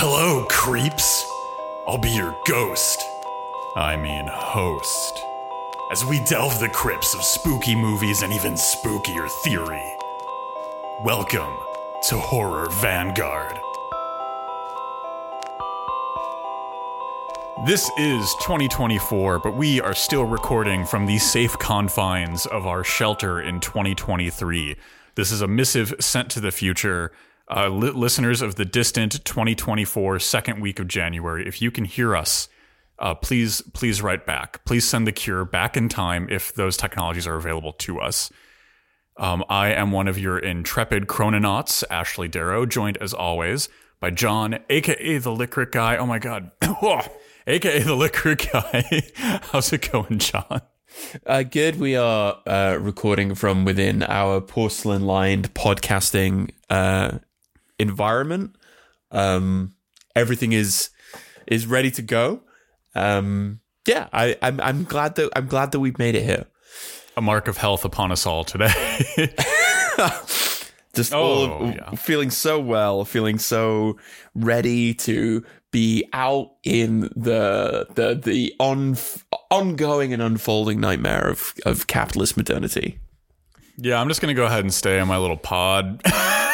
Hello, creeps. I'll be your ghost. I mean, host. As we delve the crypts of spooky movies and even spookier theory. Welcome to Horror Vanguard. This is 2024, but we are still recording from the safe confines of our shelter in 2023. This is a missive sent to the future. Uh, li- listeners of the distant 2024 second week of January, if you can hear us, uh, please please write back. Please send the cure back in time if those technologies are available to us. Um, I am one of your intrepid chrononauts, Ashley Darrow, joined as always by Jon, aka the Licorice Guy. Oh my God, aka the Licorice Guy. How's it going, Jon? Uh, good. We are uh, recording from within our porcelain lined podcasting uh, environment. Um, everything is is ready to go. Um, yeah, I, I'm I'm glad that I'm glad that we've made it here. A mark of health upon us all today. Just Oh, all of, yeah. feeling so well, feeling so ready to be out in the the the on ongoing and unfolding nightmare of of capitalist modernity. yeah, I'm just gonna go ahead and stay on my little pod.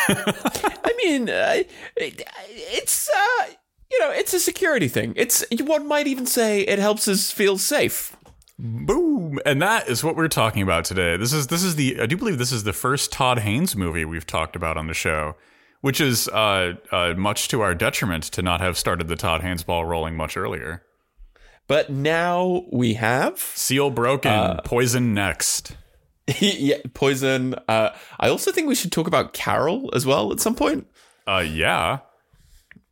I mean, uh, it, it's uh, you know, it's a security thing. It's one might even say it helps us feel safe. Boom! And that is what we're talking about today. This is this is the I do believe this is the first Todd Haynes movie we've talked about on the show, which is uh, uh, much to our detriment to not have started the Todd Haynes ball rolling much earlier. But now we have Seal broken, poison next. yeah, poison. Uh, I also think we should talk about Carol as well at some point. Uh, yeah.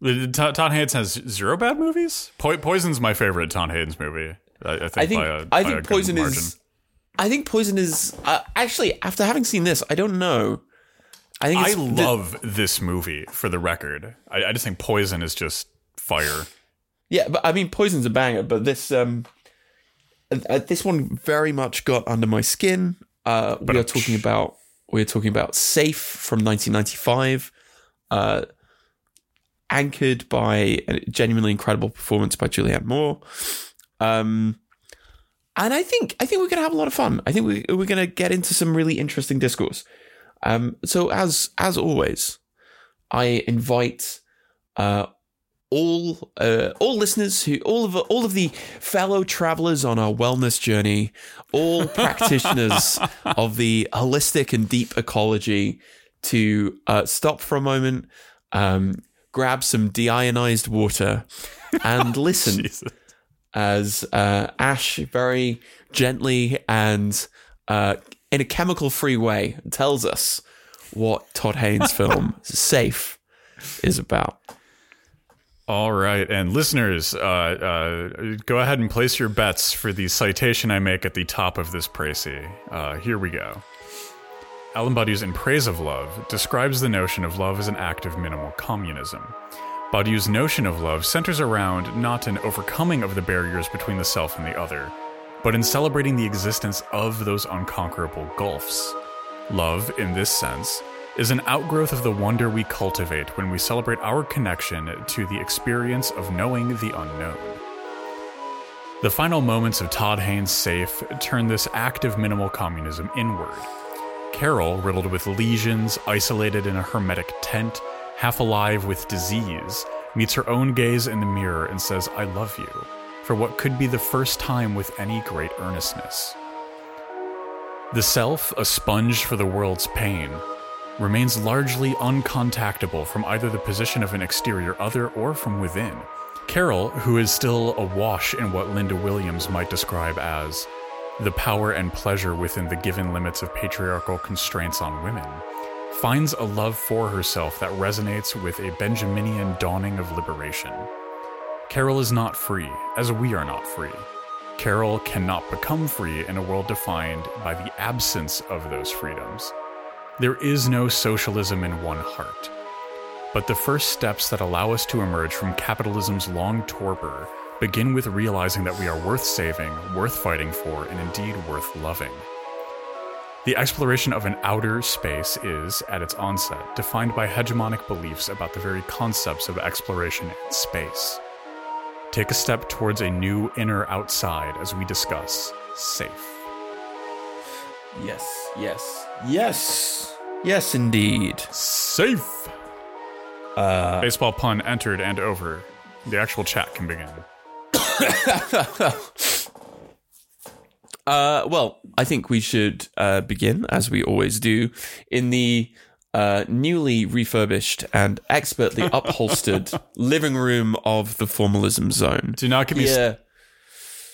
The- the- Todd Haynes has zero bad movies. Po- Poison's my favorite Todd Haynes movie. I, I think. I think a, I think poison is. I think poison is uh, actually after having seen this, I don't know. I think I love this movie. For the record, I, I just think Poison is just fire. Yeah, but I mean, Poison's a banger, but this um, uh, this one very much got under my skin. Uh, we are talking about we are talking about Safe from 1995, uh, anchored by a genuinely incredible performance by Julianne Moore. Um, and I think I think we're gonna have a lot of fun. I think we, we're gonna get into some really interesting discourse. Um, so as as always, I invite uh, all uh, all listeners who all of all of the fellow travelers on our wellness journey, all practitioners of the holistic and deep ecology, to uh, stop for a moment, um, grab some deionized water, and listen as uh, Ash very gently and uh, in a chemical-free way tells us what Todd Haynes' film "Safe" is about. All right, and listeners, uh, uh, go ahead and place your bets for the citation I make at the top of this précis. Uh, here we go. Alan Badiou's In Praise of Love describes the notion of love as an act of minimal communism. Badiou's notion of love centers around not an overcoming of the barriers between the self and the other, but in celebrating the existence of those unconquerable gulfs. Love, in this sense, is an outgrowth of the wonder we cultivate when we celebrate our connection to the experience of knowing the unknown. The final moments of Todd Haynes' Safe turn this act of minimal communism inward. Carol, riddled with lesions, isolated in a hermetic tent, half alive with disease, meets her own gaze in the mirror and says, I love you, for what could be the first time with any great earnestness. The self, a sponge for the world's pain, remains largely uncontactable from either the position of an exterior other or from within. Carol, who is still awash in what Linda Williams might describe as the power and pleasure within the given limits of patriarchal constraints on women, finds a love for herself that resonates with a Benjaminian dawning of liberation. Carol is not free, as we are not free. Carol cannot become free in a world defined by the absence of those freedoms. There is no socialism in one heart. But the first steps that allow us to emerge from capitalism's long torpor begin with realizing that we are worth saving, worth fighting for, and indeed worth loving. The exploration of an outer space is, at its onset, defined by hegemonic beliefs about the very concepts of exploration and space. Take a step towards a new inner outside as we discuss safe. Yes, yes, yes, yes, indeed. Safe! Uh, Baseball pun entered and over. The actual chat can begin. uh, well, I think we should uh, begin, as we always do, in the uh, newly refurbished and expertly upholstered living room of the formalism zone. Do not get me. Yeah.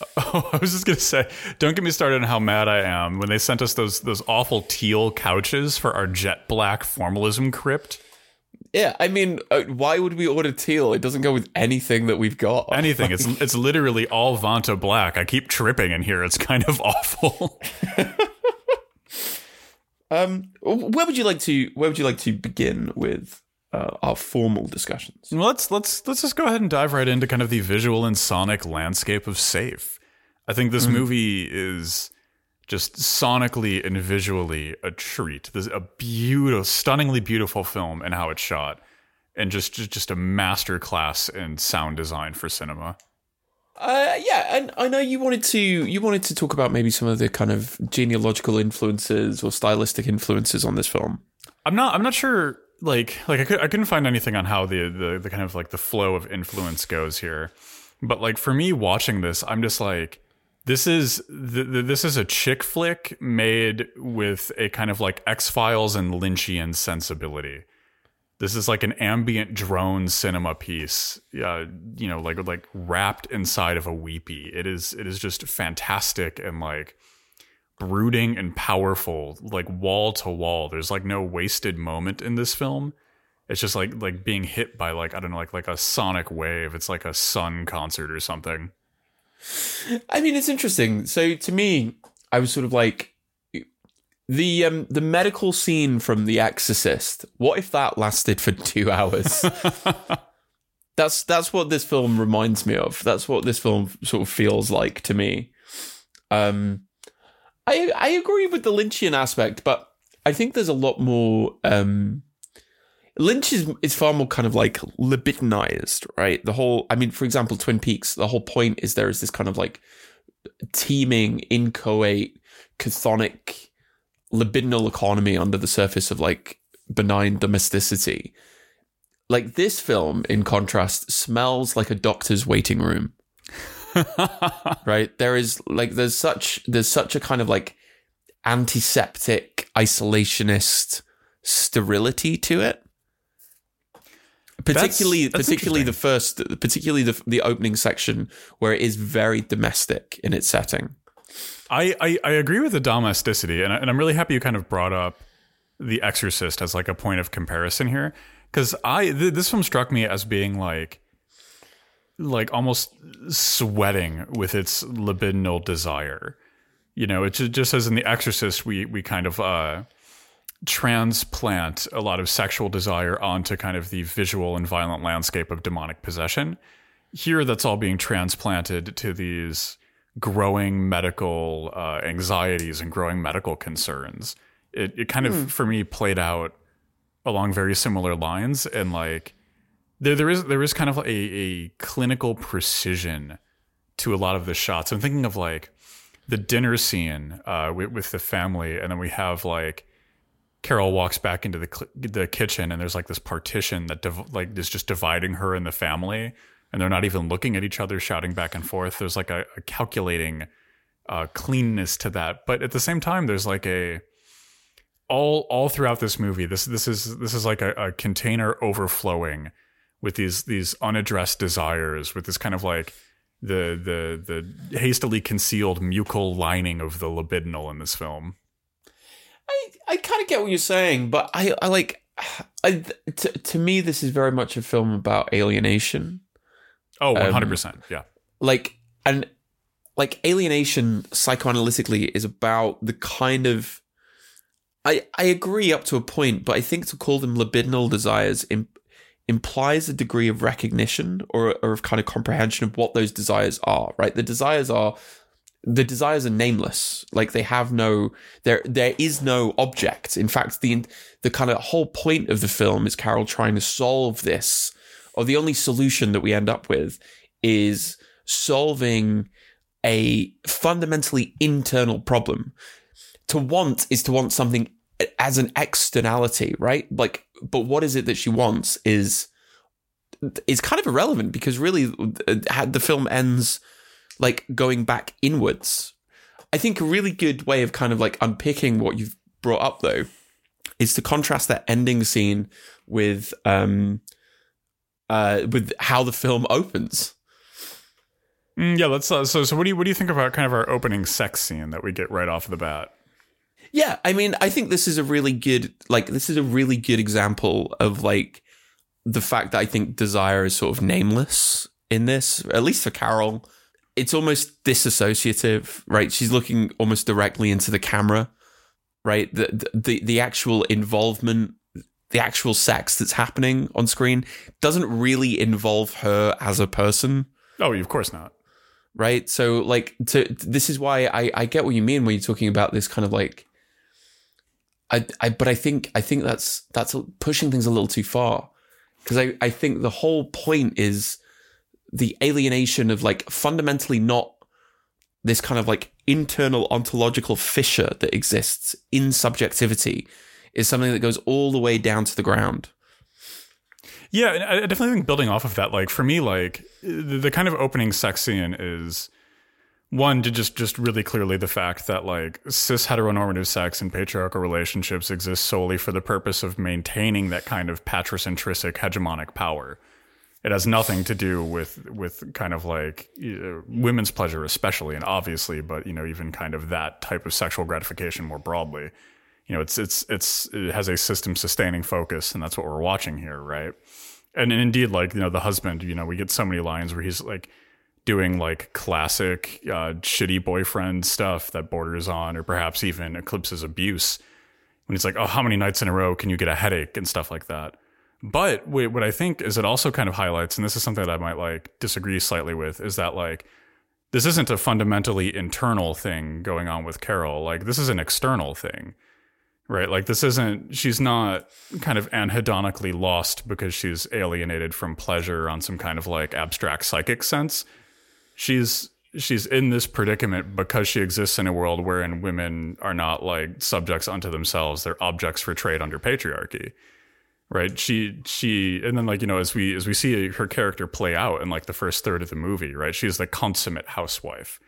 Oh, I was just gonna say, don't get me started on how mad I am when they sent us those those awful teal couches for our jet black formalism crypt. Yeah, I mean, uh, why would we order teal? It doesn't go with anything that we've got. Anything. It's it's literally all Vanta black. I keep tripping in here. It's kind of awful. Um, where would you like to? Where would you like to begin with uh, our formal discussions? Well, let's let's let's just go ahead and dive right into kind of the visual and sonic landscape of Safe. I think this movie is just sonically and visually a treat. There's a beautiful, stunningly beautiful film and how it's shot, and just just, just a master class in sound design for cinema. Uh, yeah, and I know you wanted to you wanted to talk about maybe some of the kind of genealogical influences or stylistic influences on this film. I'm not I'm not sure like like I, could, I couldn't find anything on how the, the the kind of like the flow of influence goes here. But like for me watching this, I'm just like this is the, the, this is a chick flick made with a kind of like X-Files and Lynchian sensibility. This is like an ambient drone cinema piece, uh, you know, like like wrapped inside of a weepy. It is it is just fantastic and like brooding and powerful, like wall to wall. There's like no wasted moment in this film. It's just like like being hit by like I don't know like like a sonic wave. It's like a sun concert or something. I mean, it's interesting. So to me, I was sort of like the um the medical scene from The Exorcist. What if that lasted for two hours? that's that's what this film reminds me of. That's what this film sort of feels like to me. Um, I I agree with the Lynchian aspect, but I think there's a lot more. Um, Lynch is is far more kind of like libidinized, right? The whole, I mean, for example, Twin Peaks. The whole point is there is this kind of like teeming, inchoate, chthonic, libidinal economy under the surface of like benign domesticity. Like this film, in contrast, smells like a doctor's waiting room. right? There is like there's such there's such a kind of like antiseptic, isolationist sterility to it. Particularly, That's- that's particularly the first, particularly the the opening section where it is very domestic in its setting. I, I, I agree with the domesticity, and, I, and I'm really happy you kind of brought up The Exorcist as like a point of comparison here, because I th- this film struck me as being like like almost sweating with its libidinal desire. You know, it just as in The Exorcist, we we kind of uh, transplant a lot of sexual desire onto kind of the visual and violent landscape of demonic possession. Here, that's all being transplanted to these growing medical uh, anxieties and growing medical concerns. It, it kind of, for me, played out along very similar lines. And like, there, there is there is kind of a, a clinical precision to a lot of the shots. I'm thinking of like the dinner scene uh, with, with the family, and then we have like Carol walks back into the the kitchen, and there's like this partition that div- like is just dividing her and the family, and they're not even looking at each other, shouting back and forth. There's like a, a calculating uh, cleanness to that, but at the same time, there's like a all all throughout this movie. This this is this is like a, a container overflowing with these these unaddressed desires, with this kind of like the the the hastily concealed mucal lining of the libidinal in this film. I, I kind of get what you're saying, but I, I like, I, to, to me, this is very much a film about alienation. Oh, Um, 100%. yeah. Like, and like alienation psychoanalytically is about the kind of, I, I agree up to a point, but I think to call them libidinal desires im- implies a degree of recognition or, or of kind of comprehension of what those desires are, right? The desires are the desires are nameless. Like they have no there there is no object. In fact, the the kind of whole point of the film is Carol trying to solve this, or the only solution that we end up with is solving a fundamentally internal problem. To want is to want something as an externality, right? Like, but what is it that she wants is is kind of irrelevant because really the film ends like going back inwards. I think a really good way of kind of like unpicking what you've brought up though is to contrast that ending scene with um uh with how the film opens. Mm, yeah, let's. Uh, so, so what do you what do you think about kind of our opening sex scene that we get right off the bat? Yeah, I mean, I think this is a really good like this is a really good example of like the fact that I think desire is sort of nameless in this, at least for Carol it's almost disassociative, right? She's looking almost directly into the camera, right? The the the actual involvement, the actual sex that's happening on screen doesn't really involve her as a person. Oh, of course not. Right? So like to this is why I I get what you mean when you're talking about this kind of like I, I but I think I think that's that's pushing things a little too far because I, I think the whole point is the alienation of like fundamentally not this kind of like internal ontological fissure that exists in subjectivity is something that goes all the way down to the ground. Yeah, I definitely think building off of that, like for me, like the, the kind of opening sex scene is one to just just really clearly the fact that like cis heteronormative sex and patriarchal relationships exist solely for the purpose of maintaining that kind of patricentric hegemonic power. It has nothing to do with with kind of like uh, women's pleasure especially and obviously but you know even kind of that type of sexual gratification more broadly. You know it's it's it's it has a system sustaining focus and that's what we're watching here right? And, and indeed like you know the husband you know we get so many lines where he's like doing like classic uh, shitty boyfriend stuff that borders on or perhaps even eclipses abuse when he's like oh how many nights in a row can you get a headache and stuff like that but what I think is it also kind of highlights, and this is something that I might like disagree slightly with, is that like this isn't a fundamentally internal thing going on with Carol. Like this is an external thing, right? Like this isn't, she's not kind of anhedonically lost because she's alienated from pleasure on some kind of like abstract psychic sense. She's, she's in this predicament because she exists in a world wherein women are not like subjects unto themselves. They're objects for trade under patriarchy right? She she and then like you know as we as we see her character play out in like the first third of the movie right? She's the consummate housewife.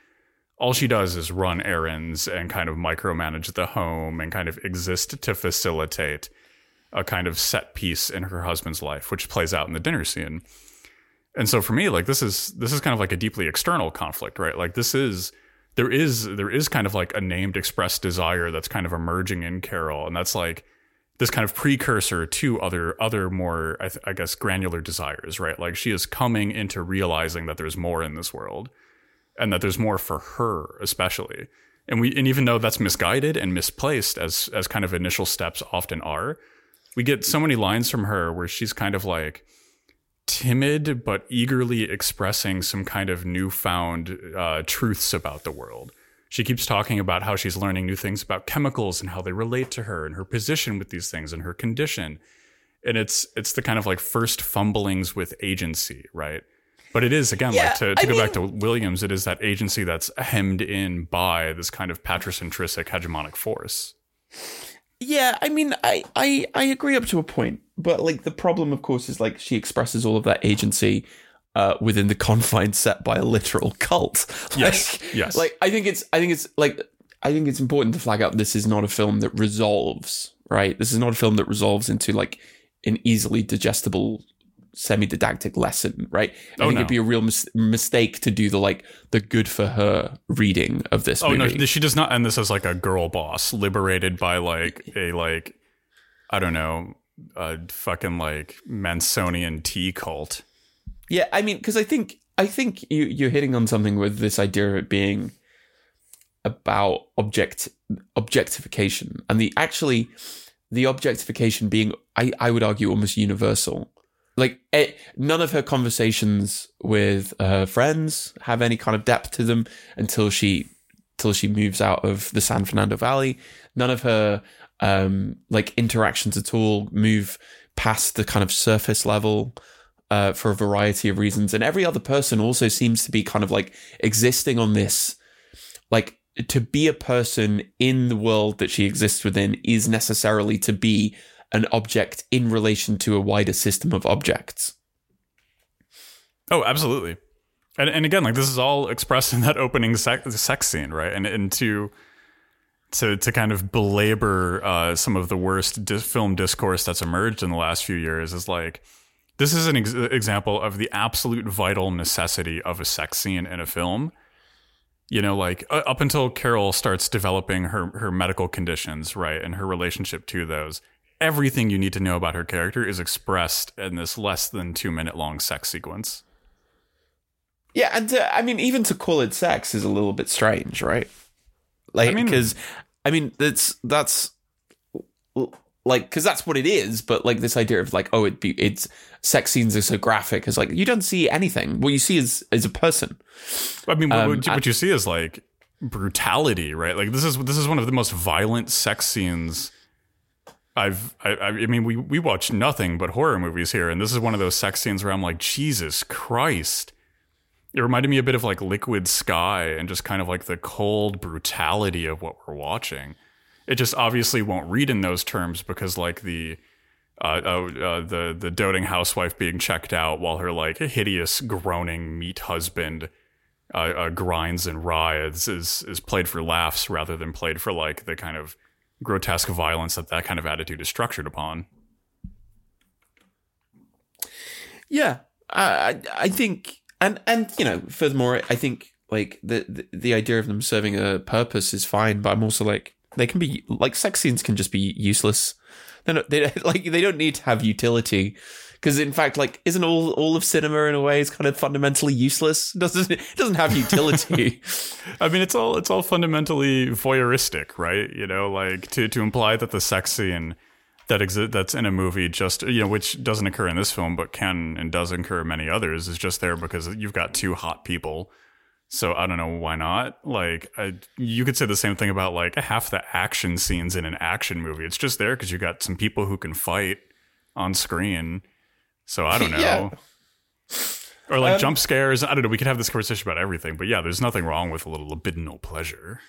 All she does is run errands and kind of micromanage the home and kind of exist to facilitate a kind of set piece in her husband's life which plays out in the dinner scene and so for me like this is this is kind of like a deeply external conflict right? Like this is there is there is kind of like a named expressed desire that's kind of emerging in carol and that's like this kind of precursor to other other more I, th- I, guess granular desires right? Like she is coming into realizing that there's more in this world and that there's more for her especially. And we and even though that's misguided and misplaced as as kind of initial steps often are we get so many lines from her where she's kind of like timid but eagerly expressing some kind of newfound uh, truths about the world she keeps talking about how she's learning new things about chemicals and how they relate to her and her position with these things and her condition. And it's it's the kind of like first fumblings with agency, right? But it is again yeah, like to, to go mean, back to Williams, it is that agency that's hemmed in by this kind of patricentric hegemonic force. Yeah, I mean, I, I I agree up to a point, but like the problem, of course, is like she expresses all of that agency uh, within the confines set by a literal cult. Like, yes, yes. Like I think it's, I think it's like, I think it's important to flag up. This is not a film that resolves, right? This is not a film that resolves into like an easily digestible semi-didactic lesson, right? I oh, think no. it'd be a real mis- mistake to do the like the good for her reading of this. Oh movie. no, she does not end this as like a girl boss liberated by like a like I don't know, a fucking like Mansonian tea cult. Yeah, I mean, because I think I think you you're hitting on something with this idea of it being about object objectification and the actually the objectification being I I would argue almost universal. Like it, none of her conversations with her friends have any kind of depth to them until she till she moves out of the San Fernando Valley. None of her um, like interactions at all move past the kind of surface level uh, for a variety of reasons. And every other person also seems to be kind of like existing on this, like to be a person in the world that she exists within is necessarily to be an object in relation to a wider system of objects. Oh, absolutely. And, and again, like this is all expressed in that opening sex, sex scene, right? And and to to to kind of belabor uh, some of the worst di- film discourse that's emerged in the last few years is like this is an ex- example of the absolute vital necessity of a sex scene in a film. You know, like uh, up until Carol starts developing her her medical conditions, right, and her relationship to those, everything you need to know about her character is expressed in this less than two minute long sex sequence. Yeah, and to, I mean, even to call it sex is a little bit strange, right? Like, because I, mean, I mean, that's that's like because that's what it is. But like this idea of like, oh, it be it's sex scenes are so graphic. Is like you don't see anything. What you see is is a person. I mean, um, what, you, what you see is like brutality, right? Like this is this is one of the most violent sex scenes. I've I, I mean we we watch nothing but horror movies here, and this is one of those sex scenes where I'm like Jesus Christ it reminded me a bit of like Liquid Sky and just kind of like the cold brutality of what we're watching. It just obviously won't read in those terms because like the uh, uh, uh, the the doting housewife being checked out while her like hideous groaning meat husband uh, uh, grinds and writhes is is played for laughs rather than played for like the kind of grotesque violence that that kind of attitude is structured upon. Yeah, I I think and and you know, furthermore, I think like the, the the idea of them serving a purpose is fine, but I'm also like they can be like sex scenes can just be useless. They're not, they like they don't need to have utility because in fact, like, isn't all all of cinema in a way is kind of fundamentally useless? Doesn't it doesn't have utility? I mean, it's all it's all fundamentally voyeuristic, right? You know, like to to imply that the sex scene that exist that's in a movie just you know which doesn't occur in this film but can and does occur in many others is just there because you've got two hot people so i don't know why not like I, you could say the same thing about like half the action scenes in an action movie it's just there because you got some people who can fight on screen so i don't know. Yeah. or like um, jump scares. I don't know. We could have this conversation about everything but yeah there's nothing wrong with a little libidinal pleasure.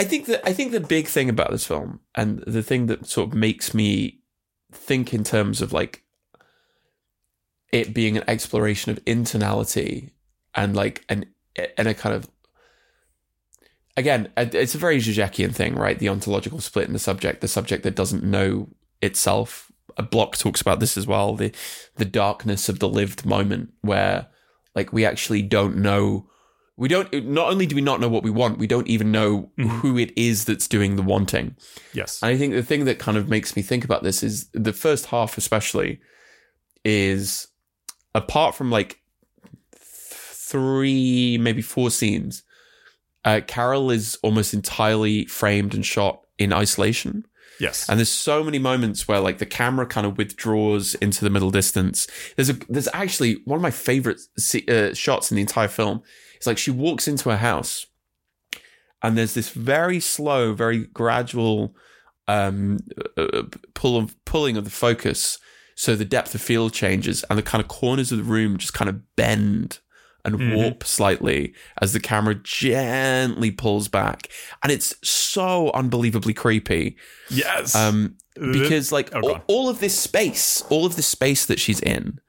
I think that I think the big thing about this film and the thing that sort of makes me think in terms of like it being an exploration of internality and like an and a kind of again it's a very Zizekian thing right? The ontological split in the subject the subject that doesn't know itself a Bloch talks about this as well the the darkness of the lived moment where like we actually don't know we don't. Not only do we not know what we want, we don't even know mm-hmm. who it is that's doing the wanting. Yes, and I think the thing that kind of makes me think about this is the first half, especially, is apart from like three, maybe four scenes. Uh, Carol is almost entirely framed and shot in isolation. Yes. And there's so many moments where like the camera kind of withdraws into the middle distance. There's a there's actually one of my favorite uh, shots in the entire film it's like she walks into a house and there's this very slow, very gradual um, uh, uh, pull of, pulling of the focus. So the depth of field changes and the kind of corners of the room just kind of bend and mm-hmm. warp slightly as the camera gently pulls back. And it's so unbelievably creepy. Yes. Um, because like oh, all, all of this space, all of this space that she's in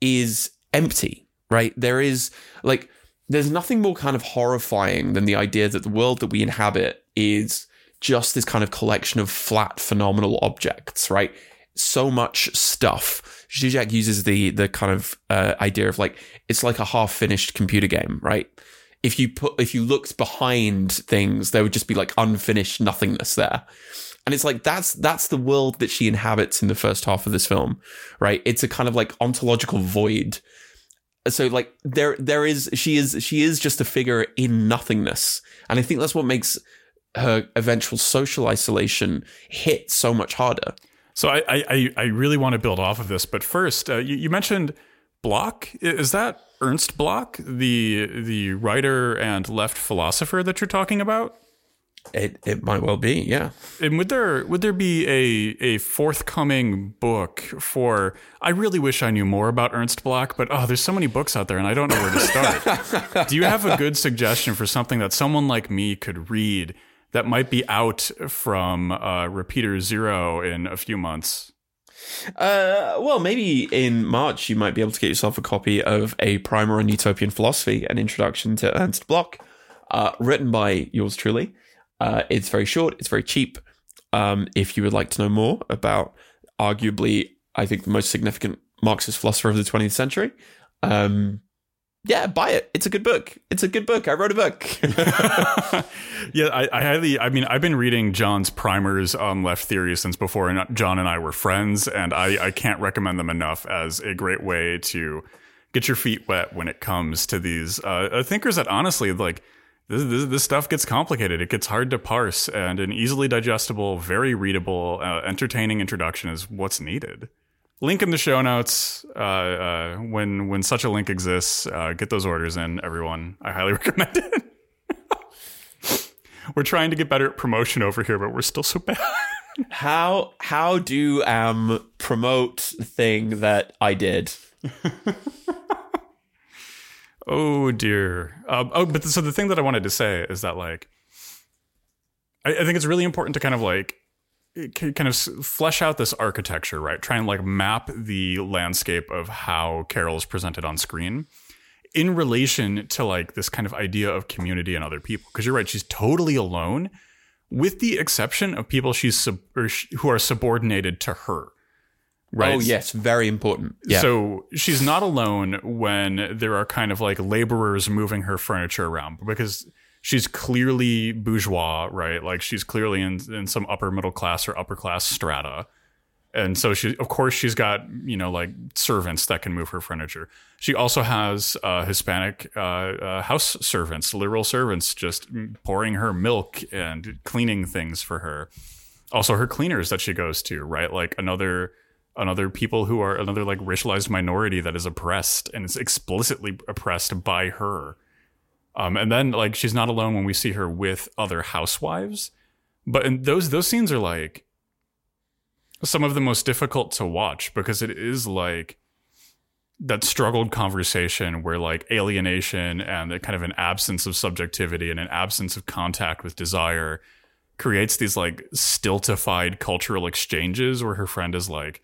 is empty, right? There is like there's nothing more kind of horrifying than the idea that the world that we inhabit is just this kind of collection of flat phenomenal objects, right? So much stuff. Zizek uses the the kind of uh, idea of like it's like a half finished computer game, right? If you put if you looked behind things, there would just be like unfinished nothingness there. And it's like that's that's the world that she inhabits in the first half of this film, right? It's a kind of like ontological void so like there there is she is she is just a figure in nothingness and i think that's what makes her eventual social isolation hit so much harder so i i i really want to build off of this but first uh, you, you, mentioned Bloch. Is that Ernst Bloch, the the writer and left philosopher that you're talking about? It it might well be, yeah. And would there would there be a a forthcoming book for? I really wish I knew more about Ernst Bloch, but oh, there's so many books out there, and I don't know where to start. Do you have a good suggestion for something that someone like me could read that might be out from uh, Repeater Zero in a few months? Uh, well, maybe in March you might be able to get yourself a copy of a primer on utopian philosophy, an introduction to Ernst Bloch, uh, written by yours truly. Uh, it's very short, it's very cheap. Um, if you would like to know more about arguably, I think, the most significant Marxist philosopher of the 20th century, um, yeah, buy it. It's a good book. It's a good book. I wrote a book. yeah, I, I, highly. I mean, I've been reading Jon's primers on left theory since before Jon and I were friends, and I, I can't recommend them enough as a great way to get your feet wet when it comes to these uh, thinkers that honestly like this, this, this, stuff gets complicated. It gets hard to parse, and an easily digestible, very readable, uh, entertaining introduction is what's needed. Link in the show notes. Uh, uh, when when such a link exists, uh, get those orders in, everyone. I highly recommend it. we're trying to get better at promotion over here, but we're still so bad. how how do um promote the thing that I did? Oh dear. Um, oh, but so the thing that I wanted to say is that like, I, I think it's really important to kind of like kind of flesh out this architecture, right? Try and like map the landscape of how Carol is presented on screen in relation to like this kind of idea of community and other people. Because you're right, she's totally alone, with the exception of people she's sub- who are subordinated to her. Right. Oh, yes. Very important. Yeah. So she's not alone when there are kind of like laborers moving her furniture around because she's clearly bourgeois, right? Like she's clearly in, in some upper middle class or upper class strata. And so she, of course, she's got, you know, like servants that can move her furniture. She also has uh, Hispanic uh, uh, house servants, literal servants, just pouring her milk and cleaning things for her. Also, her cleaners that she goes to, right? Like another another people who are another like racialized minority that is oppressed and is explicitly oppressed by her. Um, and then like she's not alone when we see her with other housewives. But in those those scenes are like some of the most difficult to watch because it is like that struggled conversation where like alienation and the kind of an absence of subjectivity and an absence of contact with desire creates these like stiltified cultural exchanges where her friend is like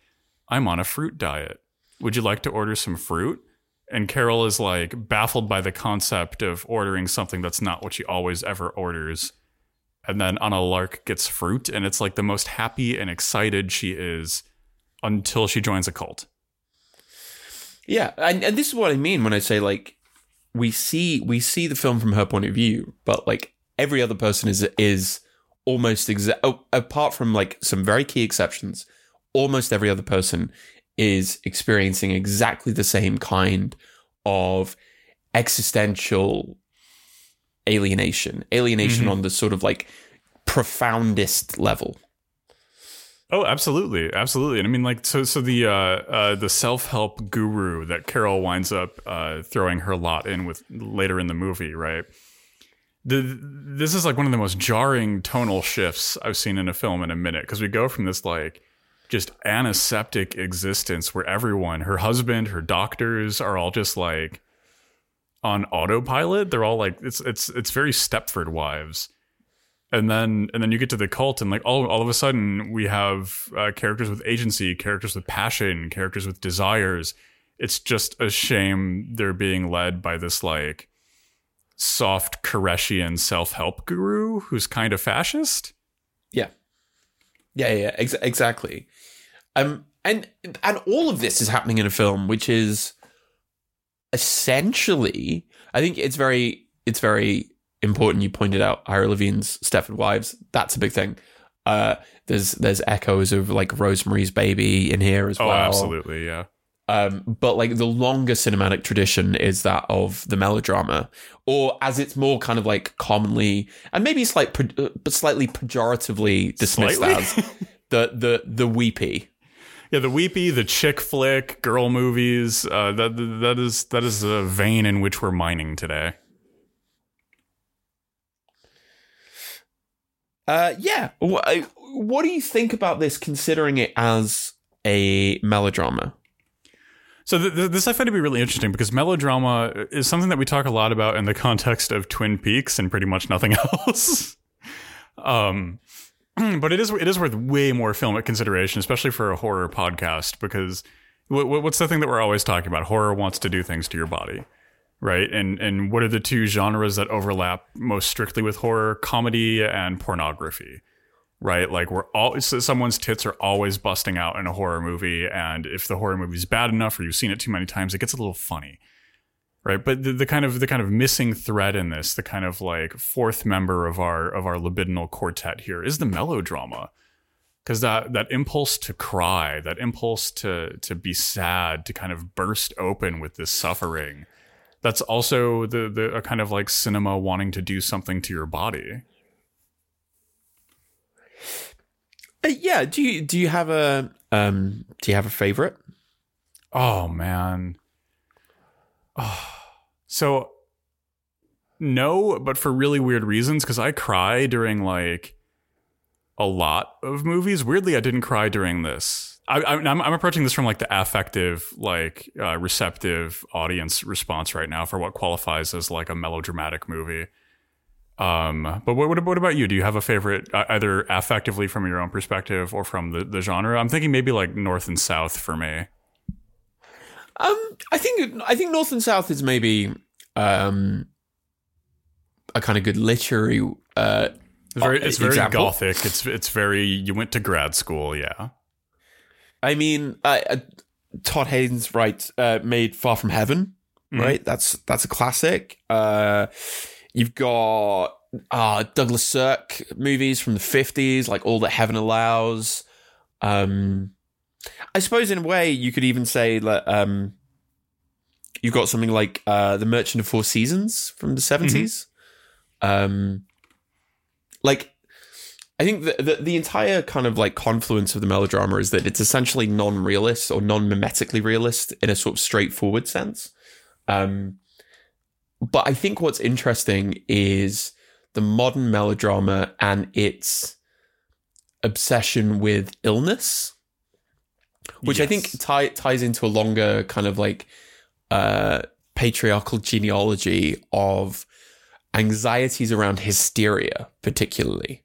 I'm on a fruit diet. Would you like to order some fruit? And Carol is like baffled by the concept of ordering something that's not what she always ever orders. And then Anna Lark gets fruit, and it's like the most happy and excited she is until she joins a cult. Yeah, and, and this is what I mean when I say like we see we see the film from her point of view, but like every other person is is almost exact oh, apart from like some very key exceptions almost every other person is experiencing exactly the same kind of existential alienation, alienation mm-hmm. on the sort of like profoundest level. Oh, absolutely, absolutely. And I mean, like, so, so the uh, uh, the self help guru that Carol winds up uh, throwing her lot in with later in the movie, right? The, this is like one of the most jarring tonal shifts I've seen in a film in a minute because we go from this like just antiseptic existence where everyone, her husband, her doctors are all just like on autopilot. They're all like it's it's it's very Stepford wives. And then and then you get to the cult and like all all of a sudden we have uh, characters with agency, characters with passion, characters with desires. It's just a shame they're being led by this like soft Koreshian self-help guru who's kind of fascist. Yeah. Yeah, ex- exactly. Um, and and all of this is happening in a film, which is essentially, I think it's very it's very important. You pointed out Ira Levine's Stepford Wives. That's a big thing. Uh, there's there's echoes of like Rosemary's Baby in here as oh, well. absolutely, yeah. Um, but like the longer cinematic tradition is that of the melodrama, or as it's more kind of like commonly and maybe slight, uh, but slightly pejoratively dismissed slightly? as the the the weepy Yeah, the weepy, the chick flick, girl movies. Uh, that that is that is the vein in which we're mining today. Uh, yeah. What, what do you think about this, considering it as a melodrama? So th- th- this I find to be really interesting because melodrama is something that we talk a lot about in the context of Twin Peaks and pretty much nothing else. um, but it is it is worth way more filmic consideration, especially for a horror podcast, because w- what's the thing that we're always talking about? Horror wants to do things to your body, right? And and what are the two genres that overlap most strictly with horror? Comedy and pornography right? Like we're all someone's tits are always busting out in a horror movie, and if the horror movie's bad enough or you've seen it too many times, it gets a little funny, right? But the, the kind of the kind of missing thread in this, the kind of like fourth member of our of our libidinal quartet here, is the melodrama. Because that that impulse to cry, that impulse to to be sad, to kind of burst open with this suffering, that's also the the a kind of like cinema wanting to do something to your body Uh, yeah. Do you do you have a um do you have a favorite? Oh man. Oh. So no, but for really weird reasons because I cry during like a lot of movies. Weirdly, I didn't cry during this. I, am approaching this from like the affective, like uh, receptive audience response right now for what qualifies as like a melodramatic movie. Um, but what, what about you? Do you have a favorite, uh, either affectively from your own perspective or from the, the genre? I'm thinking maybe like North and South for me. Um, I think I think North and South is maybe um a kind of good literary. Uh, it's very, it's very gothic. It's it's very. You went to grad school, yeah. I mean, uh, Todd Haynes, right, uh, made Far from Heaven, mm-hmm. right? That's that's a classic. Uh, You've got uh, Douglas Sirk movies from the 50s, like All That Heaven Allows. Um, I suppose in a way you could even say that um, you've got something like uh, The Merchant of Four Seasons from the 70s. Mm-hmm. Um, like, I think the, the, the entire kind of like confluence of the melodrama is that it's essentially non-realist or non-mimetically realist in a sort of straightforward sense. Um, but I think what's interesting is the modern melodrama and its obsession with illness, which yes. I think tie, ties into a longer kind of like uh, patriarchal genealogy of anxieties around hysteria, particularly.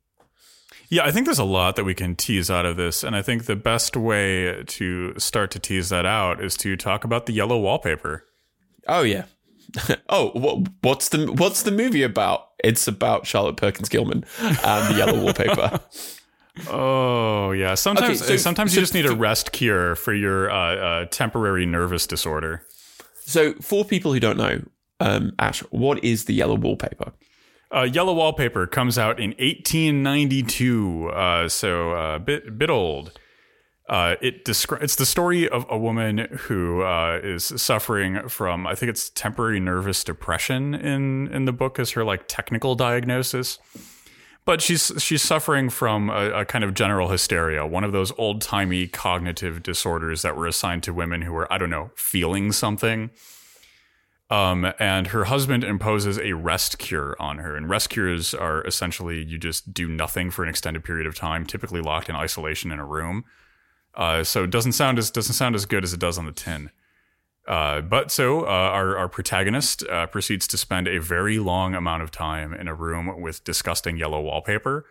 Yeah, I think there's a lot that we can tease out of this. And I think the best way to start to tease that out is to talk about the yellow wallpaper. Oh, yeah. oh, what, what's the what's the movie about? It's about Charlotte Perkins Gilman and the yellow wallpaper. Oh yeah. Sometimes okay, so, sometimes so, you just need a rest cure for your uh, uh, temporary nervous disorder. So for people who don't know, um, Ash, what is the yellow wallpaper? Uh, Yellow Wallpaper comes out in 1892, uh, so a uh, bit bit old. Uh, it describes it's the story of a woman who uh, is suffering from I think it's temporary nervous depression in in the book is her like technical diagnosis, but she's she's suffering from a, a kind of general hysteria, one of those old timey cognitive disorders that were assigned to women who were I don't know feeling something. Um, and her husband imposes a rest cure on her. And rest cures are essentially you just do nothing for an extended period of time, typically locked in isolation in a room. Uh, so it doesn't sound as doesn't sound as good as it does on the tin. Uh, but so uh, our our protagonist uh, proceeds to spend a very long amount of time in a room with disgusting yellow wallpaper,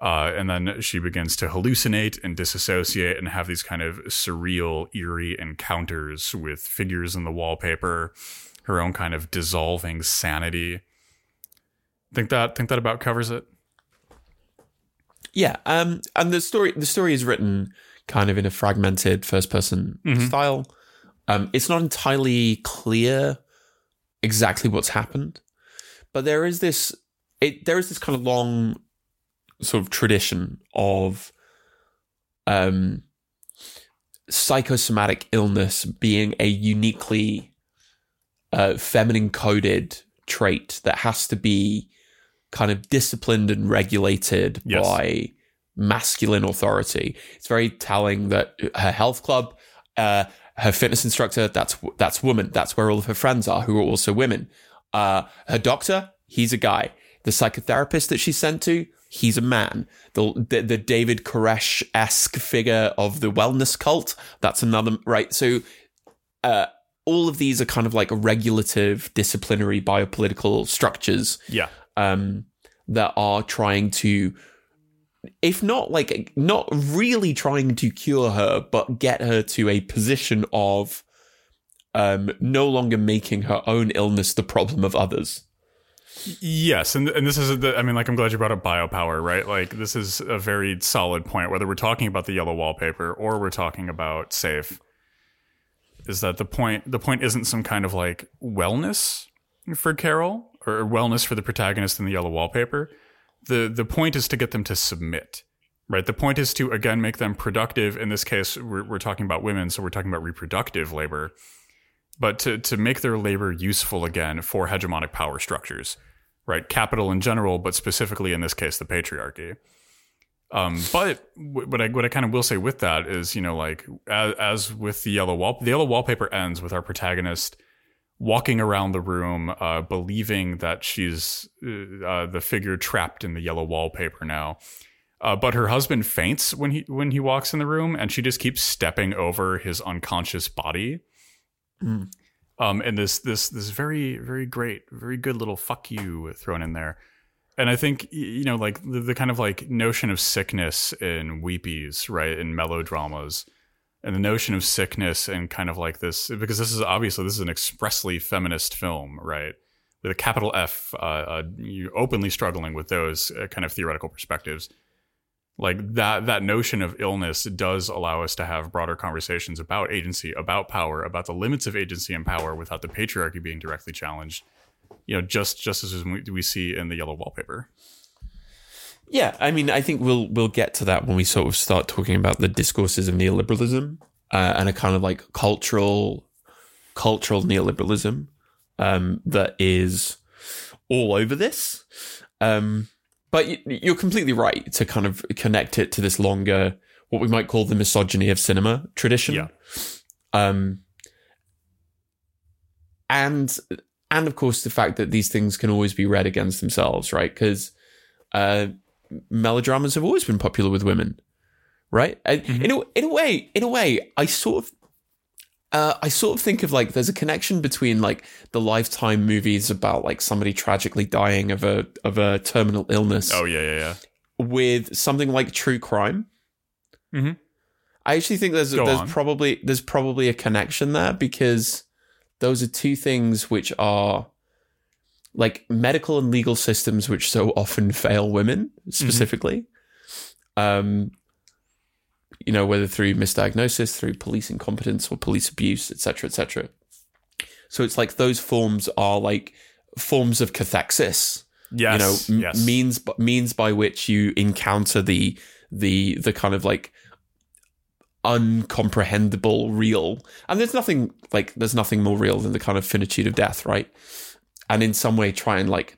uh, and then she begins to hallucinate and disassociate and have these kind of surreal, eerie encounters with figures in the wallpaper, her own kind of dissolving sanity. Think that think that about covers it. Yeah, um, and the story the story is written kind of in a fragmented first person mm-hmm. style. Um, it's not entirely clear exactly what's happened, but there is this it, there is this kind of long sort of tradition of um, psychosomatic illness being a uniquely uh, feminine coded trait that has to be kind of disciplined and regulated yes. by masculine authority. It's very telling that her health club, uh, her fitness instructor, that's that's woman. That's where all of her friends are, who are also women. Uh, her doctor, he's a guy. The psychotherapist that she's sent to, he's a man. The the, the David Koresh esque figure of the wellness cult, that's another right. So, uh, all of these are kind of like regulative, disciplinary, biopolitical structures. Yeah. Um, that are trying to if not like not really trying to cure her but get her to a position of um no longer making her own illness the problem of others. Yes and and this is the, i mean like i'm glad you brought up biopower right? Like this is a very solid point whether we're talking about the yellow wallpaper or we're talking about safe is that the point the point isn't some kind of like wellness for carol or wellness for the protagonist in the yellow wallpaper the the point is to get them to submit right? The point is to again make them productive. In this case we're, we're talking about women so we're talking about reproductive labor. But to, to make their labor useful again for hegemonic power structures right? Capital in general but specifically in this case the patriarchy. Um, but what I what I kind of will say with that is, you know, like as, as with the yellow wall, the yellow wallpaper ends with our protagonist walking around the room, uh, believing that she's uh, uh, the figure trapped in the yellow wallpaper now. Uh, but her husband faints when he when he walks in the room, and she just keeps stepping over his unconscious body. Mm. Um, and this this this very very great, very good little fuck you thrown in there. And I think you know, like the, the kind of like notion of sickness in weepies, right, in melodramas and the notion of sickness and kind of like this because this is obviously this is an expressly feminist film right? With a capital f uh, uh, you openly struggling with those uh, kind of theoretical perspectives. Like that that notion of illness does allow us to have broader conversations about agency about power about the limits of agency and power without the patriarchy being directly challenged you know just just as we see in the yellow wallpaper yeah, I mean, I think we'll we'll get to that when we sort of start talking about the discourses of neoliberalism uh, and a kind of like cultural cultural neoliberalism um, that is all over this. Um, but you're completely right to kind of connect it to this longer, what we might call the misogyny of cinema tradition. Yeah. Um, and and of course the fact that these things can always be read against themselves, right? Because uh, melodramas have always been popular with women, right? Mm-hmm. In a in a way, in a way, I sort of. Uh, I sort of think of like there's a connection between like the lifetime movies about like somebody tragically dying of a of a terminal illness. Oh yeah, yeah, yeah. With something like true crime. Mm-hmm. I actually think there's Go there's on. probably there's probably a connection there because those are two things which are like medical and legal systems which so often fail women specifically. Mm-hmm. Um, you know, whether through misdiagnosis, through police incompetence or police abuse, etc., etc. So it's like those forms are like forms of cathexis. Yes, you know, yes. means means by which you encounter the the the kind of like uncomprehendable real. And there's nothing like there's nothing more real than the kind of finitude of death, right? And in some way try and like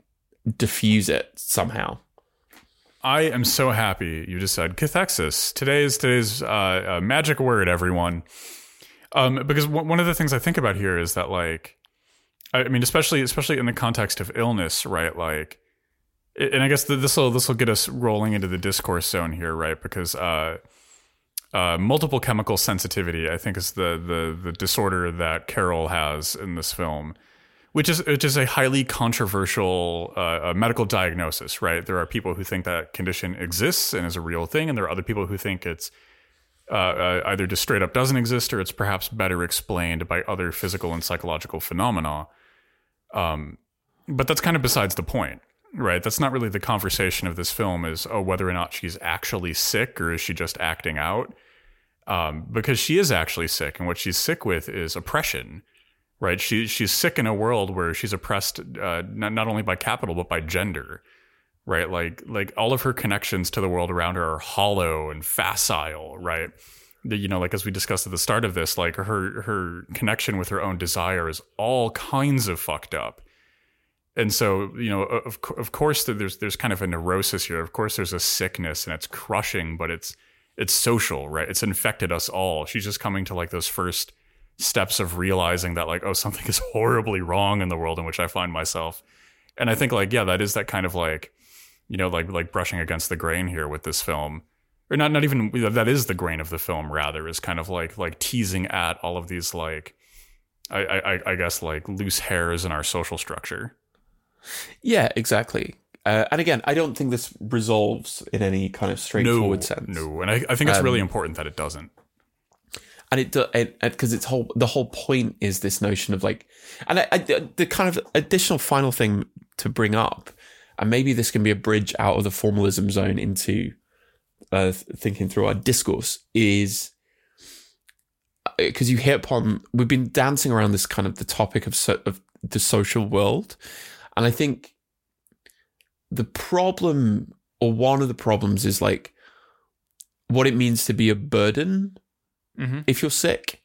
diffuse it somehow. I am so happy you just said cathexis. Today's today's uh, magic word, everyone. Um, because w- one of the things I think about here is that like, I mean, especially especially in the context of illness, right? Like, and I guess this will this will get us rolling into the discourse zone here, right? Because uh, uh, multiple chemical sensitivity, I think, is the the the disorder that Carol has in this film which is which is a highly controversial uh, medical diagnosis, right? There are people who think that condition exists and is a real thing, and there are other people who think it's uh, uh, either just straight up doesn't exist or it's perhaps better explained by other physical and psychological phenomena. Um, but that's kind of besides the point, right? That's not really the conversation of this film. Is oh whether or not she's actually sick or is she just acting out? Um, because she is actually sick, and what she's sick with is oppression right? She she's sick in a world where she's oppressed uh, not not only by capital but by gender, right? Like like all of her connections to the world around her are hollow and facile, right? You know, like as we discussed at the start of this, like her her connection with her own desire is all kinds of fucked up. and so you know of of course there's there's kind of a neurosis here. Of course there's a sickness and it's crushing, but it's it's social, right? It's infected us all. She's just coming to like those first steps of realizing that like oh something is horribly wrong in the world in which I find myself. And I think like yeah, that is that kind of like you know like like brushing against the grain here with this film. Or not not even that is the grain of the film rather is kind of like like teasing at all of these like I I, I guess like loose hairs in our social structure. Yeah, exactly. Uh, and again, I don't think this resolves in any kind of straightforward no, sense. No, and I, I think it's um, really important that it doesn't. And it does because it, its whole the whole point is this notion of like, and I, I, the kind of additional final thing to bring up, and maybe this can be a bridge out of the formalism zone into uh, thinking through our discourse is because uh, you hit upon we've been dancing around this kind of the topic of so, of the social world, and I think the problem or one of the problems is like what it means to be a burden mm-hmm. if you're sick.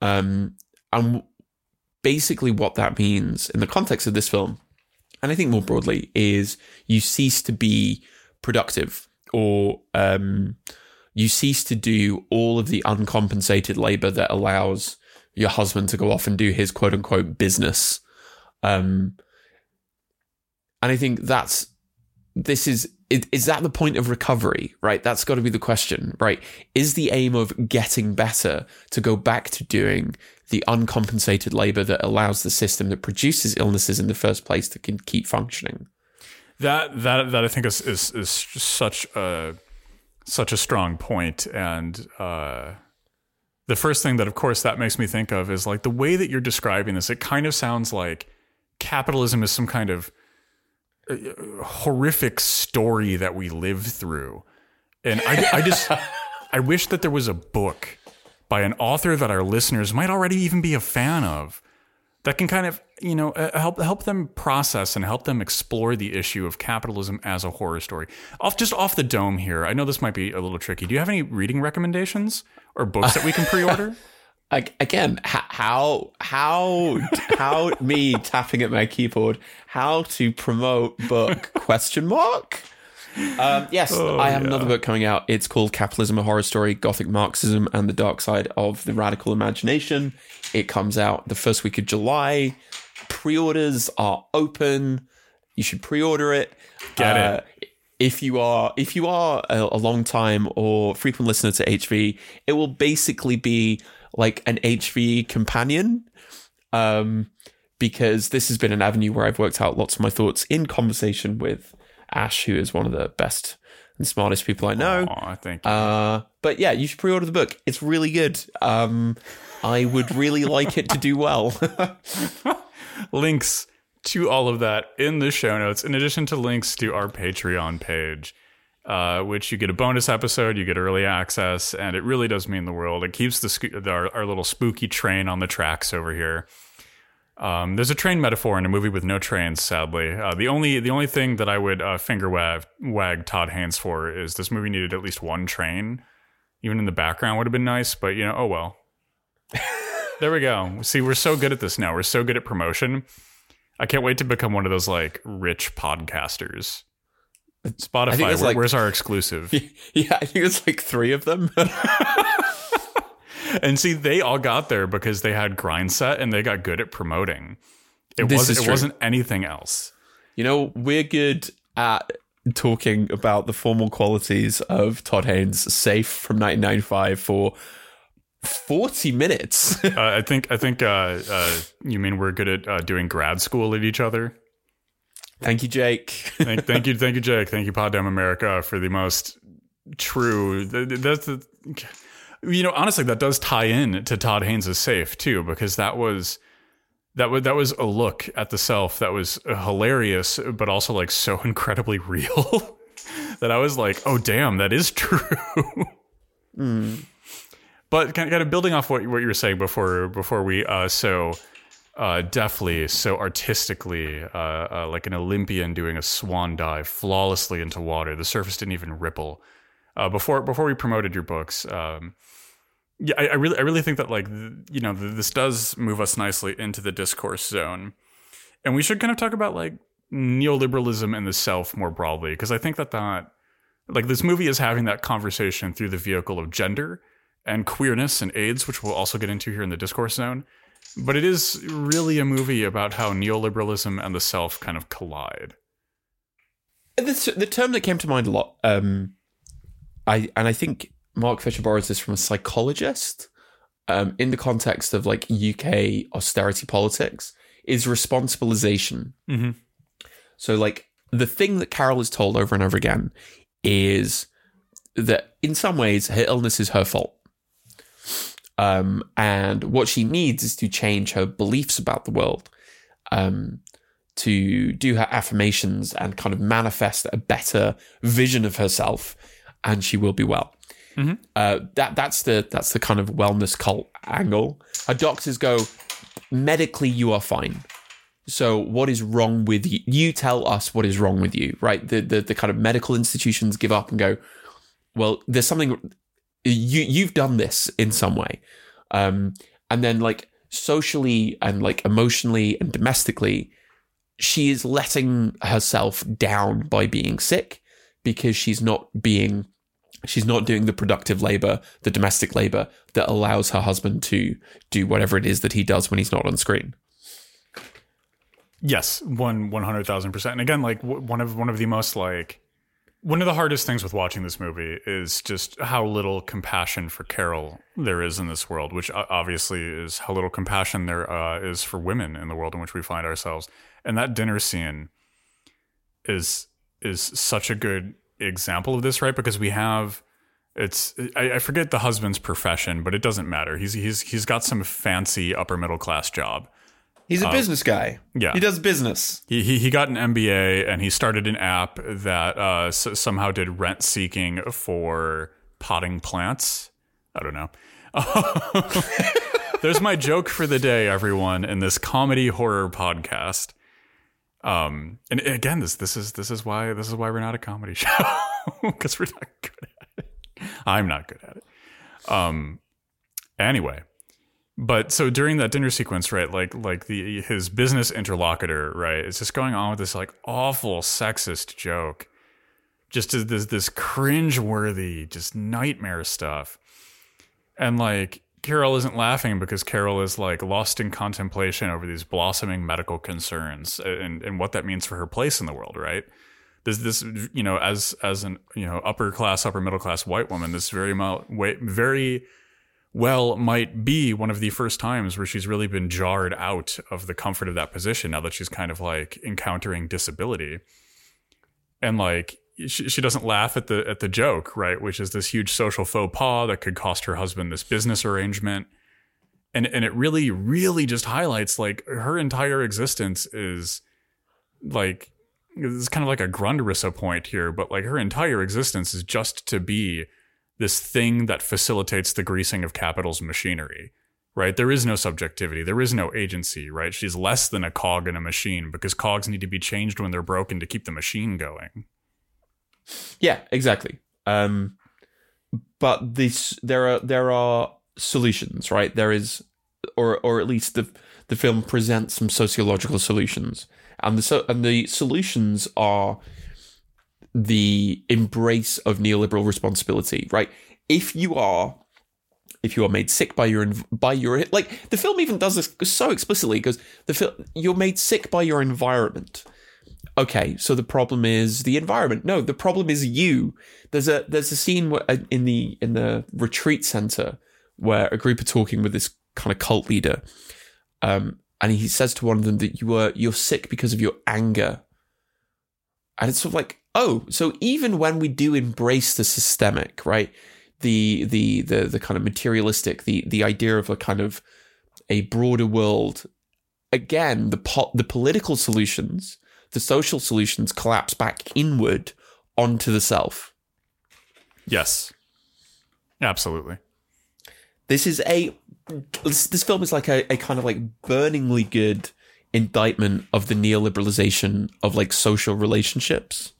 Um, and basically, what that means in the context of this film, and I think more broadly, is you cease to be productive or um, you cease to do all of the uncompensated labor that allows your husband to go off and do his quote unquote business. Um, and I think that's this is is is that the point of recovery, right? That's got to be the question, right? Is the aim of getting better to go back to doing the uncompensated labor that allows the system that produces illnesses in the first place to can keep functioning? That that that I think is is, is such a such a strong point, and uh, the first thing that, of course, that makes me think of is like the way that you're describing this. It kind of sounds like capitalism is some kind of horrific story that we live through. And I, I just, I wish that there was a book by an author that our listeners might already even be a fan of that can kind of, you know, uh, help help them process and help them explore the issue of capitalism as a horror story. Off just off the dome here. I know this might be a little tricky. Do you have any reading recommendations or books that we can pre-order? again how how how me tapping at my keyboard how to promote book question mark? Um, yes oh, i have yeah. another book coming out. It's called capitalism a horror story gothic marxism and the dark side of the radical imagination. It comes out the first week of july. Pre-orders are open. You should pre-order it. Get uh, it if you are if you are a, a long time or frequent listener to hv it will basically be like an HV companion. Um, because this has been an avenue where I've worked out lots of my thoughts in conversation with Ash, who is one of the best and smartest people I know. Oh, thank you. Uh, but yeah, you should pre-order the book. It's really good. Um, I would really like it to do well. links to all of that in the show notes, in addition to links to our Patreon page uh, which you get a bonus episode, you get early access, and it really does mean the world. It keeps the our, our little spooky train on the tracks over here. Um, there's a train metaphor in a movie with no trains. Sadly, uh, the only the only thing that I would uh, finger wag, wag Todd Haynes for is this movie needed at least one train. Even in the background would have been nice, but you know, oh well. there we go. See, we're so good at this now. We're so good at promotion. I can't wait to become one of those like rich podcasters. Spotify, where, like, where's our exclusive? Yeah, I think it's like three of them. and see, they all got there because they had Grindset and they got good at promoting. It this wasn't. It wasn't anything else. You know, we're good at talking about the formal qualities of Todd Haynes' "Safe" from 1995 for 40 minutes. uh, I think. I think. Uh, uh, you mean we're good at uh, doing grad school at each other? Thank you, Jake. thank, thank, you, thank you, Jake. Thank you, Poddam America, for the most true. That's the, you know, honestly, that does tie in to Todd Haynes' safe too, because that was that was that was a look at the self that was hilarious, but also like so incredibly real that I was like, oh damn, that is true. mm. But kind of building off what what you were saying before before we uh so uh, deftly, so artistically, uh, uh, like an Olympian doing a swan dive flawlessly into water. The surface didn't even ripple. Uh, before before we promoted your books, um, yeah, I, I, really I really think that like you know this does move us nicely into the discourse zone, And we should kind of talk about like neoliberalism and the self more broadly, because I think that that like this movie is having that conversation through the vehicle of gender and queerness and AIDS, which we'll also get into here in the discourse zone. But it is really a movie about how neoliberalism and the self kind of collide. The, the term that came to mind a lot, um, I and I think Mark Fisher borrows this from a psychologist um, in the context of like UK austerity politics, is responsibilization. Mm-hmm. So, like, the thing that Carol is told over and over again is that in some ways her illness is her fault. Um, and what she needs is to change her beliefs about the world, um, to do her affirmations and kind of manifest a better vision of herself, and she will be well. Mm-hmm. Uh, that that's the that's the kind of wellness cult angle. Her doctors go, medically you are fine. So what is wrong with you? You tell us what is wrong with you, right? The the, the kind of medical institutions give up and go, well, there's something you you've done this in some way, um, and then like socially and like emotionally and domestically, she is letting herself down by being sick because she's not being she's not doing the productive labor, the domestic labor that allows her husband to do whatever it is that he does when he's not on screen. Yes, one one hundred thousand percent. And again, like one of one of the most like one of the hardest things with watching this movie is just how little compassion for Carol there is in this world, which obviously is how little compassion there uh, is for women in the world in which we find ourselves. And that dinner scene is is such a good example of this, right? Because we have it's I, I forget the husband's profession, but it doesn't matter. He's he's he's got some fancy upper middle class job He's a business guy. yeah. He does business. He, he he got an MBA and he started an app that uh, s- somehow did rent seeking for potting plants. I don't know. There's my joke for the day, everyone, in this comedy horror podcast. Um, and again, this this is this is why this is why we're not a comedy show because we're not good at it. I'm not good at it. Um, anyway, but so during that dinner sequence, right, like like the his business interlocutor, right, is just going on with this like awful sexist joke, just this this cringe-worthy, just nightmare stuff, and like Carol isn't laughing because Carol is like lost in contemplation over these blossoming medical concerns and and what that means for her place in the world, right? This this you know as as an you know upper class upper middle class white woman, this very very well might be one of the first times where she's really been jarred out of the comfort of that position now that she's kind of like encountering disability. And like she, she doesn't laugh at the at the joke right which is this huge social faux pas that could cost her husband this business arrangement. And and it really really just highlights like her entire existence is like it's kind of like a Grundrisse point here but like her entire existence is just to be this thing that facilitates the greasing of capital's machinery, right? There is no subjectivity. There is no agency, right? She's less than a cog in a machine because cogs need to be changed when they're broken to keep the machine going. Yeah, exactly. Um, but this there are there are solutions, right? There is, or or at least the the film presents some sociological solutions, and the so and the solutions are the embrace of neoliberal responsibility, right? If you are if you are made sick by your by your like the film even does this so explicitly because the film you're made sick by your environment. Okay, so the problem is the environment. No, the problem is you. There's a there's a scene uh, in the in the retreat center where a group are talking with this kind of cult leader, um, and he says to one of them that you were you're sick because of your anger, and it's sort of like oh, so even when we do embrace the systemic, right? The the the the kind of materialistic, the the idea of a kind of a broader world. Again, the po- the political solutions, the social solutions collapse back inward onto the self. Yes. Absolutely. This is a this, this film is like a, a kind of like burningly good indictment of the neoliberalization of like social relationships.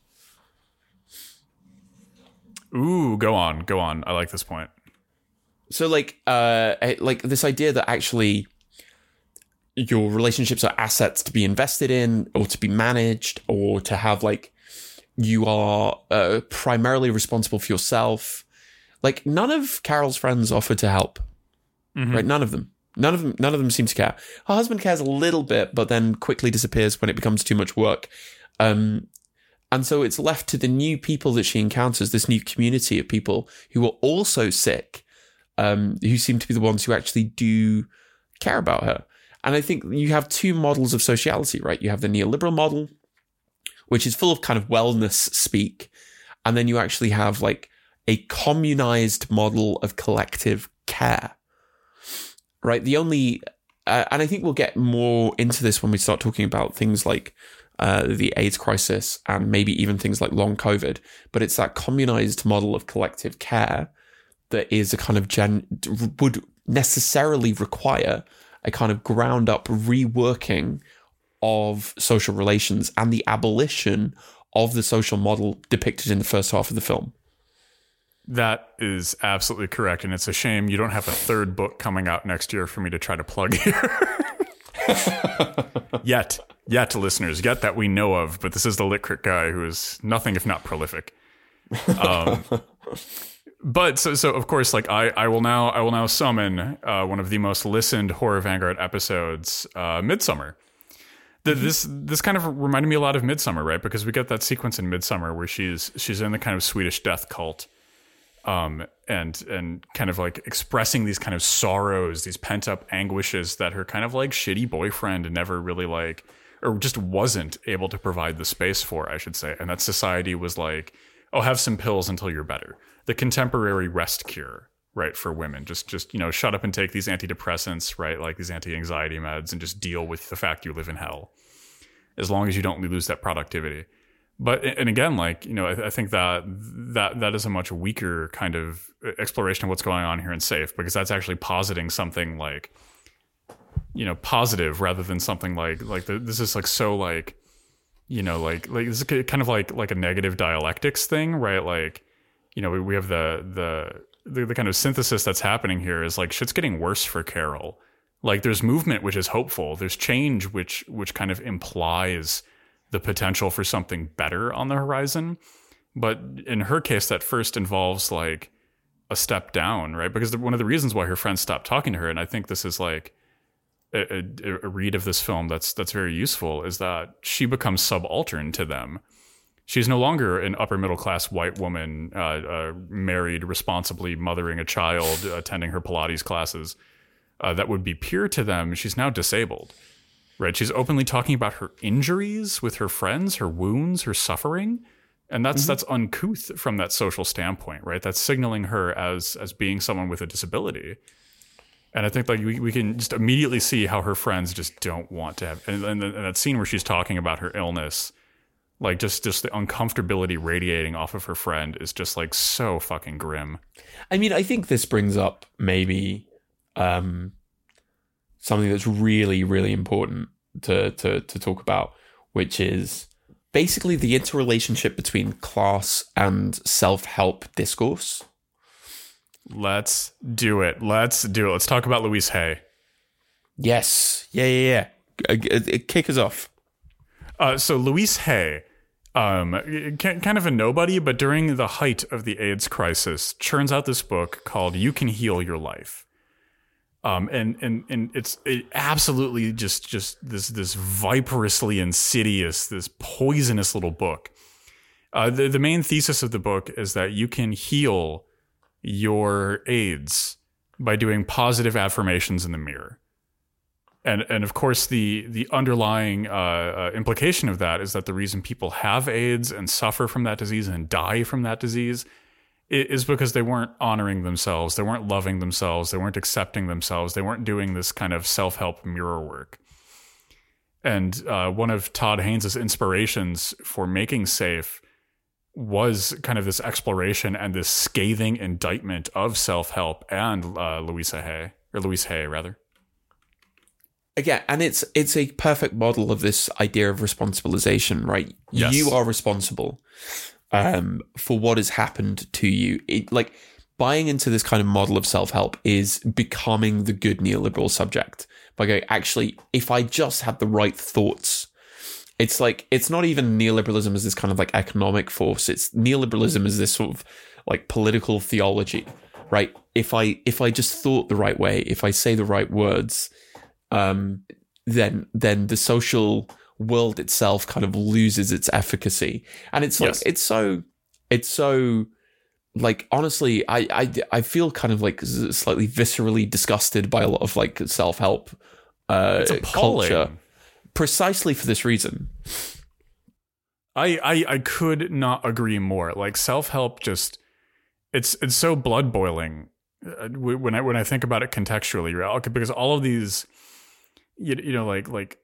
Ooh, go on, go on. I like this point. So like uh like this idea that actually your relationships are assets to be invested in or to be managed or to have like you are uh, primarily responsible for yourself. Like none of Carol's friends offered to help. Mm-hmm. Right? None of them. None of them. None of them seem to care. Her husband cares a little bit, but then quickly disappears when it becomes too much work. Um, and so it's left to the new people that she encounters, this new community of people who are also sick, um, who seem to be the ones who actually do care about her. And I think you have two models of sociality, right? You have the neoliberal model, which is full of kind of wellness speak. And then you actually have like a communized model of collective care, right? The only, uh, and I think we'll get more into this when we start talking about things like uh, the AIDS crisis and maybe even things like long COVID, but it's that communized model of collective care that is a kind of gen would necessarily require a kind of ground up reworking of social relations and the abolition of the social model depicted in the first half of the film. That is absolutely correct. And it's a shame you don't have a third book coming out next year for me to try to plug here. yet, yet, listeners, yet that we know of. But this is the Lit Crit guy who is nothing if not prolific. Um, but so so of course like I I will now I will now summon uh, one of the most listened horror vanguard episodes uh Midsommar. The, mm-hmm. this this kind of reminded me a lot of Midsommar, right? Because we get that sequence in Midsommar where she's she's in the kind of Swedish death cult, um, and and kind of like expressing these kind of sorrows, these pent up anguishes that her kind of like shitty boyfriend never really like, or just wasn't able to provide the space for, I should say, and that society was like, oh, have some pills until you're better. The contemporary rest cure right for women. Just just you know shut up and take these antidepressants right like these anti-anxiety meds and just deal with the fact you live in hell. As long as you don't lose that productivity but and again like you know I, I, think that that that is a much weaker kind of uh, exploration of what's going on here in safe because that's actually positing something like you know positive rather than something like like the, this is like so like you know like like this is kind of like like a negative dialectics thing right like you know, we, we have the, the, the the kind of synthesis that's happening here is like shit's getting worse for Carol. Like there's movement which is hopeful. There's change which which kind of implies the potential for something better on the horizon. But in her case, that first involves like a step down, right? Because one of the reasons why her friends stopped talking to her, and I think this is like a, a, a read of this film that's that's very useful, is that she becomes subaltern to them she's no longer an upper middle class white woman, uh, uh, married, responsibly mothering a child, attending her Pilates classes. Uh, that would be pure to them. She's now disabled, right? She's openly talking about her injuries with her friends, her wounds, her suffering, and that's mm-hmm. that's uncouth from that social standpoint, right? That's signaling her as as being someone with a disability. And I think like we, we can just immediately see how her friends just don't want to have and, and, and that scene where she's talking about her illness like just just the uncomfortability radiating off of her friend is just like so fucking grim i mean i think this brings up maybe um something that's really really important to to to talk about which is basically the interrelationship between class and self-help discourse. Let's do it. Let's do it. Let's talk about louise hay. Yes. Yeah yeah yeah. Kick us off. Uh, so Louise Hay um, kind of a nobody, but during the height of the AIDS crisis, churns out this book called "You Can Heal Your Life." Um, and and and it's it absolutely just just this this viperously insidious, this poisonous little book. Uh, the the main thesis of the book is that you can heal your AIDS by doing positive affirmations in the mirror and and of course the the underlying uh, uh, implication of that is that the reason people have AIDS and suffer from that disease and die from that disease is because they weren't honoring themselves, they weren't loving themselves, they weren't accepting themselves, they weren't doing this kind of self help mirror work. And uh, one of Todd Haynes' inspirations for making Safe was kind of this exploration and this scathing indictment of self help and uh, Louisa Hay or Louise Hay rather again and it's it's a perfect model of this idea of responsibilization right yes. you are responsible um, for what has happened to you it, like buying into this kind of model of self help is becoming the good neoliberal subject by going, actually, if I just had the right thoughts, it's like, it's not even neoliberalism as this kind of like economic force. It's neoliberalism as this sort of like political theology, right? If I, if I just thought the right way, if I say the right words, um, then, then the social world itself kind of loses its efficacy. And it's like, Yes. it's so, it's so, like honestly I, I i feel kind of like slightly viscerally disgusted by a lot of like self-help uh It's culture precisely for this reason I, I I could not agree more. Like self help, just it's it's so blood boiling uh, when I when I think about it contextually, right? Okay, Because all of these, you, you know, like like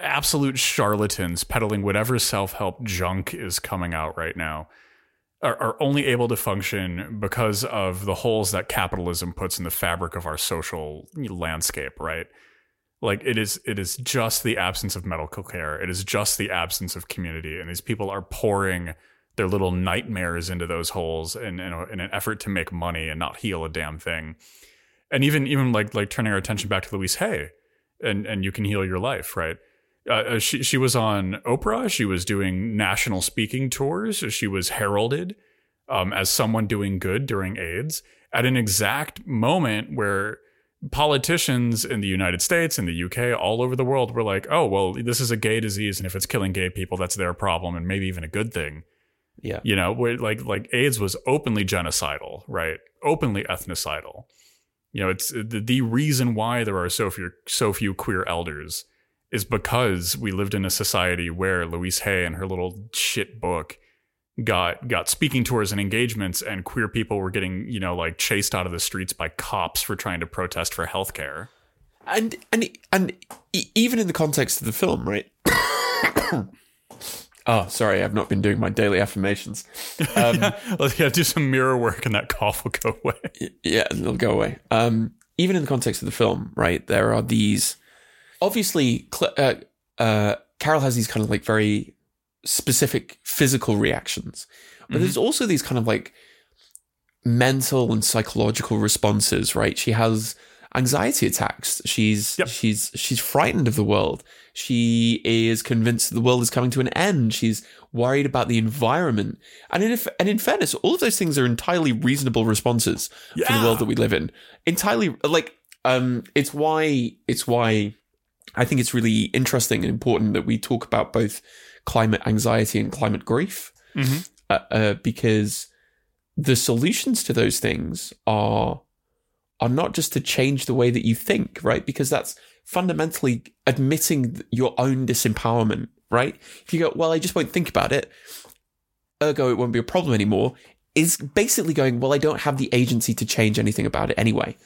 absolute charlatans peddling whatever self help junk is coming out right now. Are, are only able to function because of the holes that capitalism puts in the fabric of our social landscape, right? like it is it is just the absence of medical care it is just the absence of community and these people are pouring their little nightmares into those holes in, in, a, in an effort to make money and not heal a damn thing and even even like like turning our attention back to louise hay and and you can heal your life right uh, uh, she she was on Oprah. She was doing national speaking tours. She was heralded um, as someone doing good during AIDS at an exact moment where politicians in the United States, in the UK, all over the world were like, "Oh, well, this is a gay disease, and if it's killing gay people, that's their problem, and maybe even a good thing." yeah You know, where like like AIDS was openly genocidal, right? Openly ethnocidal. You know, it's the, the reason why there are so few so few queer elders is because we lived in a society where Louise Hay and her little shit book got got speaking tours and engagements and queer people were getting, you know, like chased out of the streets by cops for trying to protest for healthcare. and and and even in the context of the film right oh sorry i've not been doing my daily affirmations um Let's yeah, do some mirror work and that cough will go away. yeah, it'll go away. Um, even in the context of the film, right? There are these. Obviously, uh, uh, Carol has these kind of like very specific physical reactions, but there's also these kind of like mental and psychological responses, right? She has anxiety attacks. She's Yep. she's she's frightened of the world. She is convinced that the world is coming to an end. She's worried about the environment. And in and in fairness, all of those things are entirely reasonable responses for the world that we live in. Entirely like um it's why it's why I think it's really interesting and important that we talk about both climate anxiety and climate grief Mhm. uh, uh, because the solutions to those things are are not just to change the way that you think, right? Because that's fundamentally admitting your own disempowerment, right? If you go, well, I just won't think about it, ergo it won't be a problem anymore, is basically going, well, I don't have the agency to change anything about it anyway.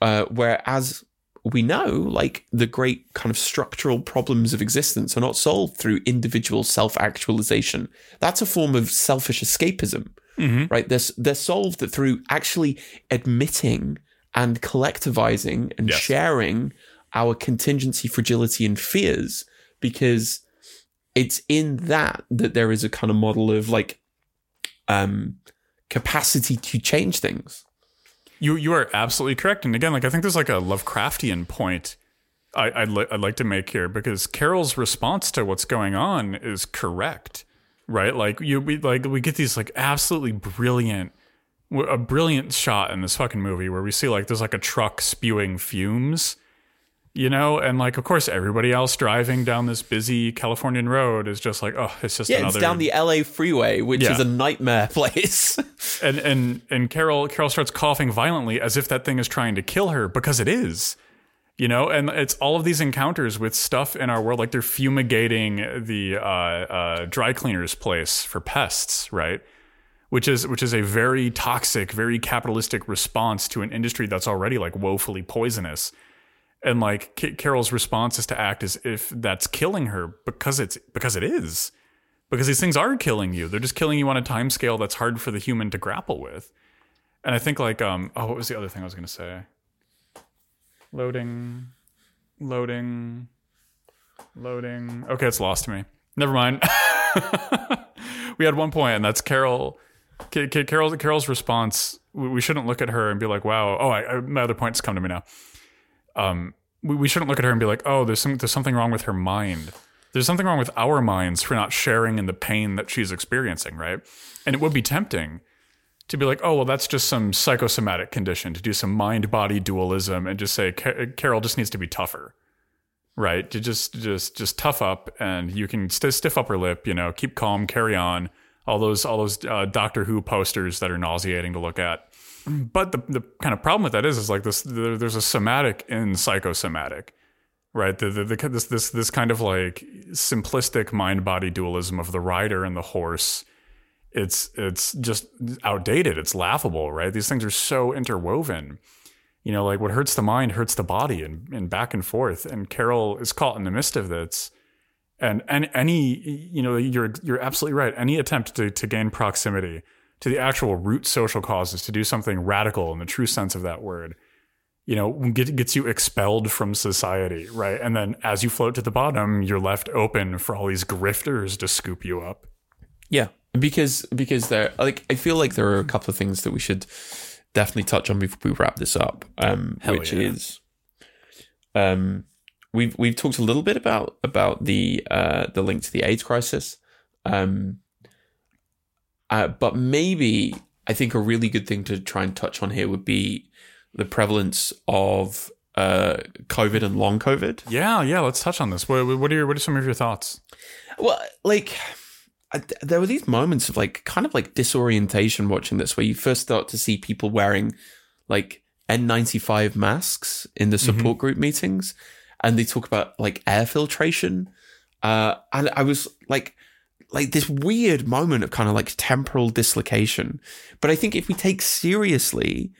Uh, whereas we know, like, the great kind of structural problems of existence are not solved through individual self actualization. That's a form of selfish escapism Mhm. right? They're, they're solved through actually admitting and collectivizing and Yes. sharing our contingency, fragility, and fears because it's in that that there is a kind of model of like um capacity to change things. You you are absolutely correct. And again, like I think there's like a Lovecraftian point I, I'd, li- I'd like to make here because Carol's response to what's going on is correct, right? Like you we like we get these like absolutely brilliant a brilliant shot in this fucking movie where we see like there's like a truck spewing fumes, you know, and like of course everybody else driving down this busy Californian road is just like oh it's just Yeah, another it's down the LA freeway, which Yeah. is a nightmare place. and and and Carol Carol starts coughing violently as if that thing is trying to kill her because it is. You know, and it's all of these encounters with stuff in our world, like they're fumigating the uh, uh, dry cleaner's place for pests, right? Which is which is a very toxic, very capitalistic response to an industry that's already like woefully poisonous. And like K- Carol's response is to act as if that's killing her because it's because it is because these things are killing you. They're just killing you on a time scale that's hard for the human to grapple with. And I think like um oh what was the other thing I was gonna say? Loading, loading, loading. Okay, it's lost to me. Never mind. we had one point, and that's Carol. Carol, Carol's response, we shouldn't look at her and be like, wow, oh, I, I, my other point's come to me now. Um, we, we shouldn't look at her and be like, oh, there's, some, there's something wrong with her mind. There's something wrong with our minds for not sharing in the pain that she's experiencing, right? And it would be tempting to be like, oh, well, that's just some psychosomatic condition, to do some mind body dualism and just say, Carol just needs to be tougher, right? To just, just, just tough up and you can st- stiff upper lip, you know, keep calm, carry on. All those, all those uh, Doctor Who posters that are nauseating to look at. But the, the kind of problem with that is, is like this, the, there's a somatic in psychosomatic, right? The, the, the, this, this, this kind of like simplistic mind body dualism of the rider and the horse it's it's just outdated. It's laughable, right? These things are so interwoven. You know, like what hurts the mind hurts the body, and and back and forth. And Carol is caught in the midst of this. And and any you know you're you're absolutely right. Any attempt to to gain proximity to the actual root social causes, to do something radical in the true sense of that word, you know, get, gets you expelled from society, right? And then as you float to the bottom, you're left open for all these grifters to scoop you up. Yeah, because because there like I feel like there are a couple of things that we should definitely touch on before we wrap this up. Um, which yeah. is um we've we've talked a little bit about about the uh the link to the AIDS crisis. Um uh, but maybe I think a really good thing to try and touch on here would be the prevalence of uh, COVID and long COVID. Yeah, yeah. Let's touch on this. What, what are your, what are some of your thoughts? Well, like I, there were these moments of like kind of like disorientation watching this where you first start to see people wearing like N95 masks in the support mm-hmm. group meetings and they talk about like air filtration uh, and I was like like this weird moment of kind of like temporal dislocation but I think if we take seriously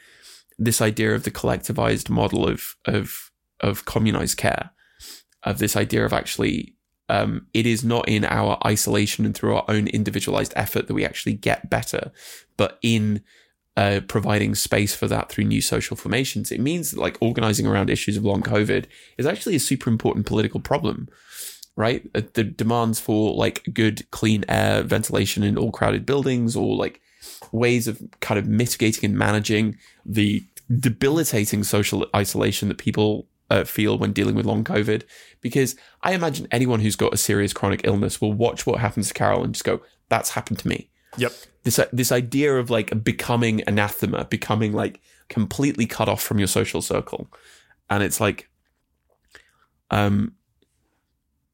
this idea of the collectivized model of of of communized care of this idea of actually um, it is not in our isolation and through our own individualized effort that we actually get better, but in uh, providing space for that through new social formations. It means that like organizing around issues of long COVID is actually a super important political problem, right? Uh, the demands for like good, clean air, ventilation in all crowded buildings, or like ways of kind of mitigating and managing the debilitating social isolation that people uh, feel when dealing with long COVID. Because I imagine anyone who's got a serious chronic illness will watch what happens to Carol and just go, "That's happened to me." Yep. This uh, this idea of like becoming anathema, becoming like completely cut off from your social circle, and it's like, um,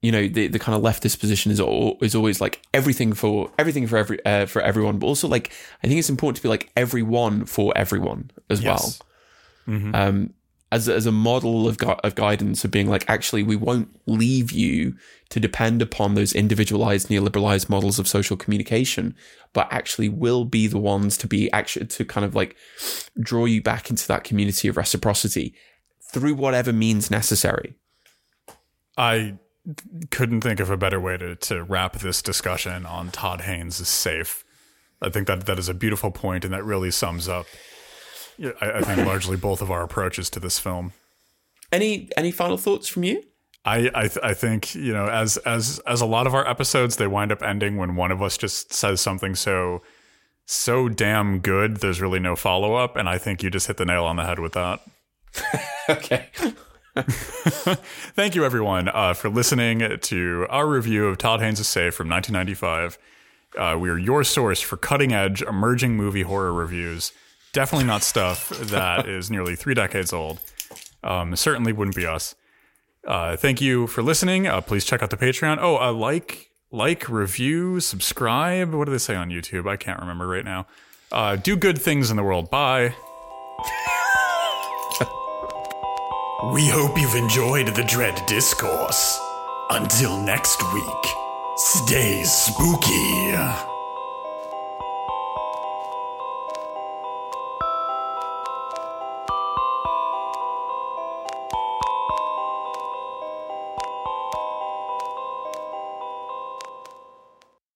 you know, the the kind of leftist position is is always like everything for everything for every uh, for everyone, but also like I think it's important to be like everyone for everyone as yes. well. Mm-hmm. Um, as as a model of gu- of guidance of being like actually we won't leave you to depend upon those individualized neoliberalized models of social communication but actually will be the ones to be actually to kind of like draw you back into that community of reciprocity through whatever means necessary i couldn't think of a better way to to wrap this discussion on Todd Haynes is safe i think that that is a beautiful point and that really sums up I, I think largely both of our approaches to this film. Any any final thoughts from you? I I, th- I think you know as as as a lot of our episodes they wind up ending when one of us just says something so so damn good there's really no follow up and I think you just hit the nail on the head with that. okay. Thank you everyone uh, for listening to our review of Todd Haynes' Safe from 1995. Uh, we are your source for cutting edge emerging movie horror reviews definitely not stuff that is nearly three decades old. Um, certainly wouldn't be us. Uh, thank you for listening. Uh, please check out the Patreon. Oh, uh, like, like, review, subscribe. What do they say on YouTube? I can't remember right now. Uh, do good things in the world. Bye. We hope you've enjoyed the Dread Discourse. Until next week, stay spooky.